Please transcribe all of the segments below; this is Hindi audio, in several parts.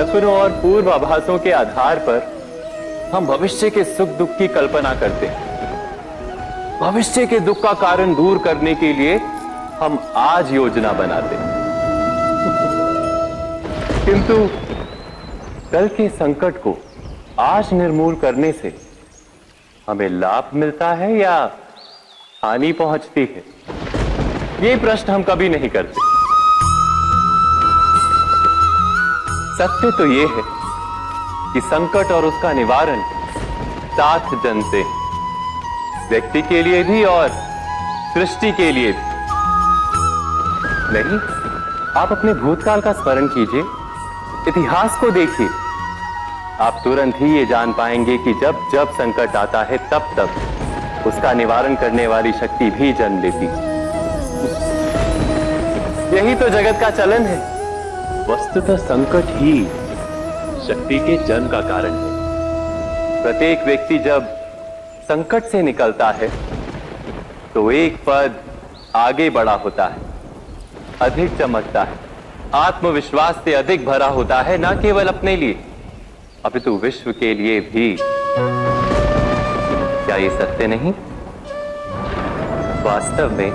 सपनों और पूर्वाभासों के आधार पर हम भविष्य के सुख दुख की कल्पना करते हैं। भविष्य के दुख का कारण दूर करने के लिए हम आज योजना बनाते हैं। किंतु कल के संकट को आज निर्मूल करने से हमें लाभ मिलता है या हानि पहुँचती है? ये प्रश्न हम कभी नहीं करते। सत्य तो ये है कि संकट और उसका निवारण साथ जनते व्यक्ति के लिए भी और सृष्टि के लिए भी। नहीं, आप अपने भूतकाल का स्मरण कीजिए, इतिहास को देखिए। आप तुरंत ही ये जान पाएँगे कि जब जब संकट आता है, तब तब उसका निवारण करने वाली शक्ति भी जन्म लेती यही तो जगत का चलन है। वस्तुतः संकट ही शक्ति के जन्म का कारण है। प्रत्येक व्यक्ति जब संकट से निकलता है तो एक पद आगे बढ़ा होता है, अधिक चमकता है। आत्मविश्वास से अधिक भरा होता है, न केवल अपने लिए, अपितु विश्व के लिए भी। क्या ये सत्य नहीं? वास्तव में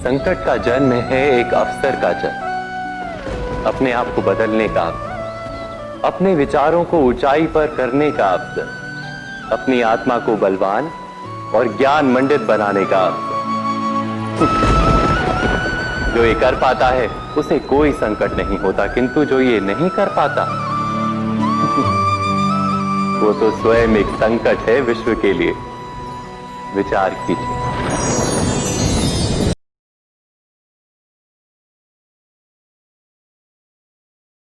संकट का जन्म है एक अवसर का जन्म। अपने आप को बदलने का अपने विचारों को ऊंचाई पर करने का अपनी आत्मा को बलवान और ज्ञान मंडित बनाने का जो ये कर पाता है, उसे कोई संकट नहीं होता, किंतु जो ये नहीं कर पाता, वो तो स्वयं एक संकट है विश्व के लिए। विचार कीजिए।